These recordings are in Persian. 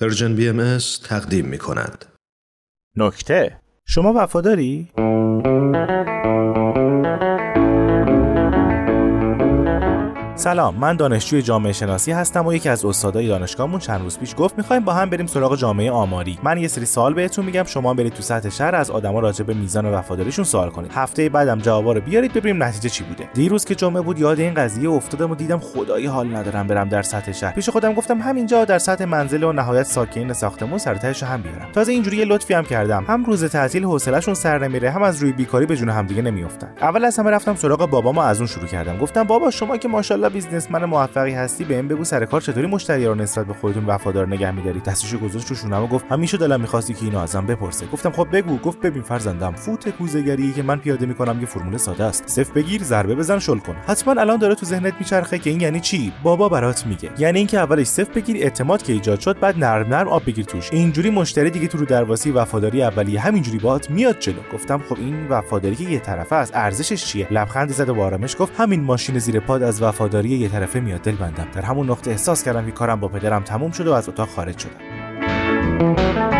Persian BM تقدیم می کند. نکته شما وفاداری؟ سلام من دانشجوی جامعه شناسی هستم و یکی از استادای دانشگاهمون چند روز پیش گفت می‌خوایم با هم بریم سراغ جامعه آماری. من یه سری سوال بهتون میگم شما برید تو سطح شهر از آدما راجع به میزان وفاداریشون سوال کنید. هفته بعدم جوابا رو بیارید ببینیم نتیجه چی بوده. دیروز که جمعه بود یاد این قضیه افتادم و دیدم خدایی حال ندارم برم در سطح شهر. پیش خودم گفتم همینجا در سطح منزل و نهایت ساکنین ساختمون سر هم بیارم. تازه اینجوری یه لطفی هم کردم. هم روز تعطیل حوصلهشون سر نمیره هم از روی بیکاری به جون همدیگه نمیافتن. اول از همه رفتم سراغ بابامو از اون شروع کردم. گفتم بابا شما که ماشاءالله بیزنسمن موفقی هستی بهم بگو سر کار چطوری مشتری رو نسبت به خودتون وفادار نگه میداری؟ دستشو گذاشت رو و گفت همیشه دلم می‌خواستی که اینو ازم بپرسه. گفتم خب بگو. گفت ببین فرزندم فوت کوزگری که من پیاده می‌کنم یه فرمول ساده است. صف بگیر ضربه بزن شل کن. حتما الان داره تو ذهنت میچرخه که این یعنی چی؟ بابا برات میگه. یعنی اینکه اولش صف بگیر اعتماد که ایجاد شد بعد نرم نرم آب بگیر توش. اینجوری مشتری دیگه تو رو درواسی وفاداری اولیه همینجوری باهات میاد جلو. گفتم خب این وفاداری که یه طرفه از ارزشش چیه؟ لبخند زد و آرامش گفت همین ماشین زیر پاد از وفاداری یه طرفه میاد دل بندم. در همون نقطه احساس کردم که کارم با پدرم تموم شده و از اتاق خارج شدم.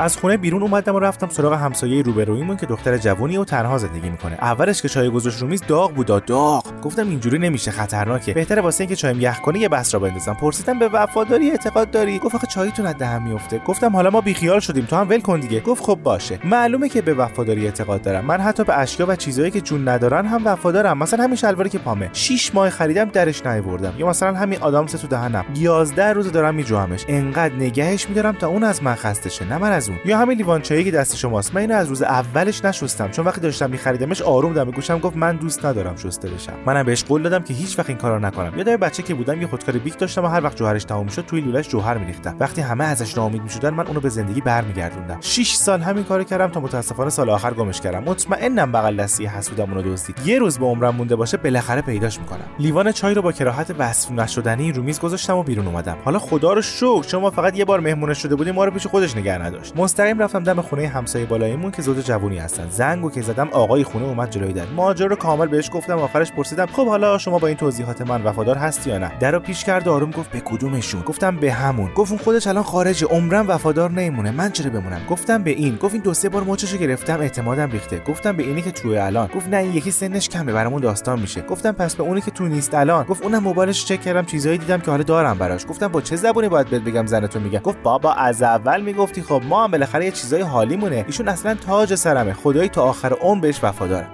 از خونه بیرون اومدم و رفتم سراغ همسایه روبرویمون که دختر جوونی و تنها زندگی می‌کنه. اولش که چای گذاشت رو میز داغ بود داغ. گفتم اینجوری نمیشه خطرناکه. بهتره واسه اینکه چایم یخ کنه یه بس را بندازم. پرسیدم به وفاداری اعتقاد داری؟ گفت آخه چایتون از دهن میفته گفتم حالا ما بیخیال شدیم تو هم ول کن دیگه. گفت خب باشه. معلومه که به وفاداری اعتقاد دارم. من حتی به اشیا و چیزایی که جون ندارن هم وفادارم. مثلا همین شلواری که پامه. 6 ماه خریدم درش نیوردم یا مثلا همین آدامس تو دهنم. 11 روز دارم میجوامش. انقدر نگهش میدارم تا اون از من خسته شه. نه من از اون یا همین لیوان چایی که دست شماست. من اینو از روز اولش نشستم. چون وقتی داشتم میخریدمش آروم دم گوشم گفت من دوست ندارم شسته بشم. منم بهش قول دادم که هیچ وقت این کارو نکنم. یادم بچه که بودم یه خودکار بیک داشتم و هر وقت جوهرش تموم شد توی لولش جوهر میریختم. وقتی همه ازش ناامید می‌شدن من اونو به زندگی برمیگردوندم. 6 سال همین کارو کردم تا متاسفانه سال آخر گمش کردم. مطمئنم بغل دستی حسودم اونو دزدید. یه روز به عمرم مونده باشه بالاخره پیداش می‌کنم. لیوان چای رو با کراهت وصف نشدنی رو میز گذاشتم و بیرون اومدم. حالا خدا رو شکر شما فقط یه بار مهمون شده بودیم ما رو پیش خودش نگه نداشت. مستقیم رفتم دم خونه همسایه بالاییمون که زوج جوونی هستن. زنگو که زدم آقای خونه اومد جلوی در. ماجرا رو کامل بهش گفتم آخرش پرسیدم خب حالا شما با این توضیحات من وفادار هستی یا نه؟ درو پیش کرد آروم گفت به کدومشون؟ گفتم به همون. گفت اون خودش الان خارجه عمرم وفادار نمیمونه من چرا بمونم؟ گفتم به این. گفت این دو سه بار مچشو گرفتم اعتمادم ریخته. گفتم به اینی که توی الان. گفت نه این یکی سنش کمه برامون داستان میشه. گفتم پس به اونی که تو نیست الان. گفت اونم موبایلش چک کردم چیزایی دیدم که حالا دارم براش. گفتم با چه زبونی باید بهت بگم زنتو میگه گفت بابا از اول می‌گفتی خب ما بالاخره یه چیزای حالیمونه. ایشون اصلا تاج سرمه. خدایی تا آخر عمر بهش وفادارم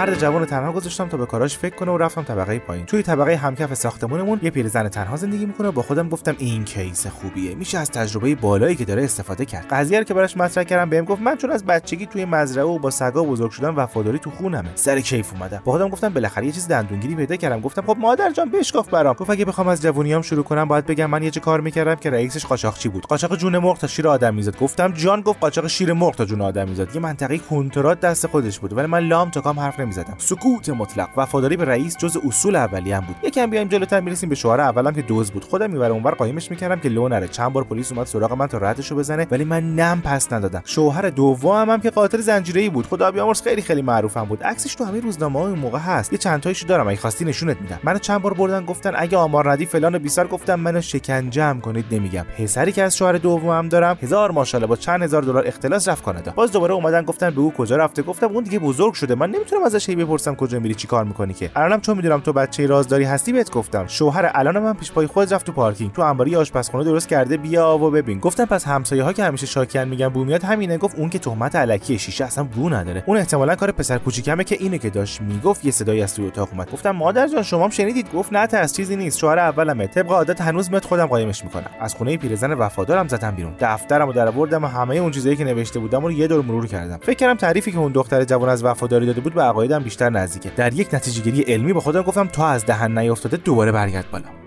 مرد جوان تنها گذاشتم تا به کاراش فکر کنه و رفتم طبقه پایین. توی طبقه همکف ساختمونمون یه پیرزن تنها زندگی می‌کنه و با خودم گفتم این کیس خوبیه. میشه از تجربه بالایی که داره استفاده کرد. قضیه رو که براش مطرح کردم بهم گفت من چون از بچگی توی مزرعه و با سگا بزرگ شدم وفاداری تو خونمه. سر کیف اومدم. با خودم گفتم بالاخره یه چیز دندونگیری پیدا کردم. گفتم خب مادر جان بشکاف برام. گفت اگه بخوام از جوونیام شروع کنم باید بگم من یه جا کار می‌کردم که رئیسش قاچاقچی بود. قاچاق جون مرغ تا شیر آدم می‌زد. گفتم جان گفت قاچاق شیر مرغ تا جون آدم می‌زد. یه منطقه کنترات دست خودش بود. ولی من لام تا کام حرف نمی‌زدم سکوت سکوت مطلق. وفاداری به رئیس جزء اصول اولیه هم بود. یکم بیایم جلوتر می‌رسیم به شوهر اولم که دزد بود. خودم می‌بردم اونور قایمش می‌کردم که لو نره. چند بار پلیس اومد سراغ من تا ردشو بزنه ولی من نم پس ندادم. شوهر دومم هم که قاتل زنجیره‌ای بود. خدا بیامرز خیلی خیلی معروفم بود. عکسش تو همه روزنامه های اون موقع هست. یه چند تایشو دارم. اگه خواستی نشونت میدم. منو چند بار بردن گفتن اگه آمار ندی فلان و بیسار گفتم منو شکنجه کنید نمیگم. پسری که از شوهر دومم دارم هزار ماشاءالله با چند هزار دلار اختلاس رفت کانادا. باز دوباره اومدن گفتن به او کجا رفته. گفتم اون دیگه بزرگ شده. من نمی‌تونم ازش هی بپرسم کجا میری؟ چیکار می‌کنی که؟ الانم چون می‌دونم تو بچه رازداری هستی بهت گفتم. شوهر الان من پیش پای خود رفت تو پارکینگ. تو انباری آشپزخونه درست کرده؟ بیا و ببین. گفتم پس همسایه ها که همیشه شاکیان میگن بو میاد همینه. گفت اون که تهمت علکی شیشه اصلا بو نداره. اون احتمالا کار پسر کوچیکمه که اینه که داشت می‌گفت یه صدایی از تو اتاق اومد. گفتم مادر جان شما هم شنیدید؟ گفت نه از چیزی نیست. شوهر اولمه. طبق عادت هنوز مت خودم قایمش می‌کنم. از خونه پیرزن وفادارم زدم بیرون. دفترمو در آوردم و همه اون چیزایی که نوشته بودم رو یه دور مرور کردم. فکر کردم تعریفی که اون دختر جوان از وفاداری داده بود به عقایدم بیشتر نزدیکه. در یک نتیجه گیری علمی با خودم گفتم تا از دهن نیافتاده دوباره برگرد بالا.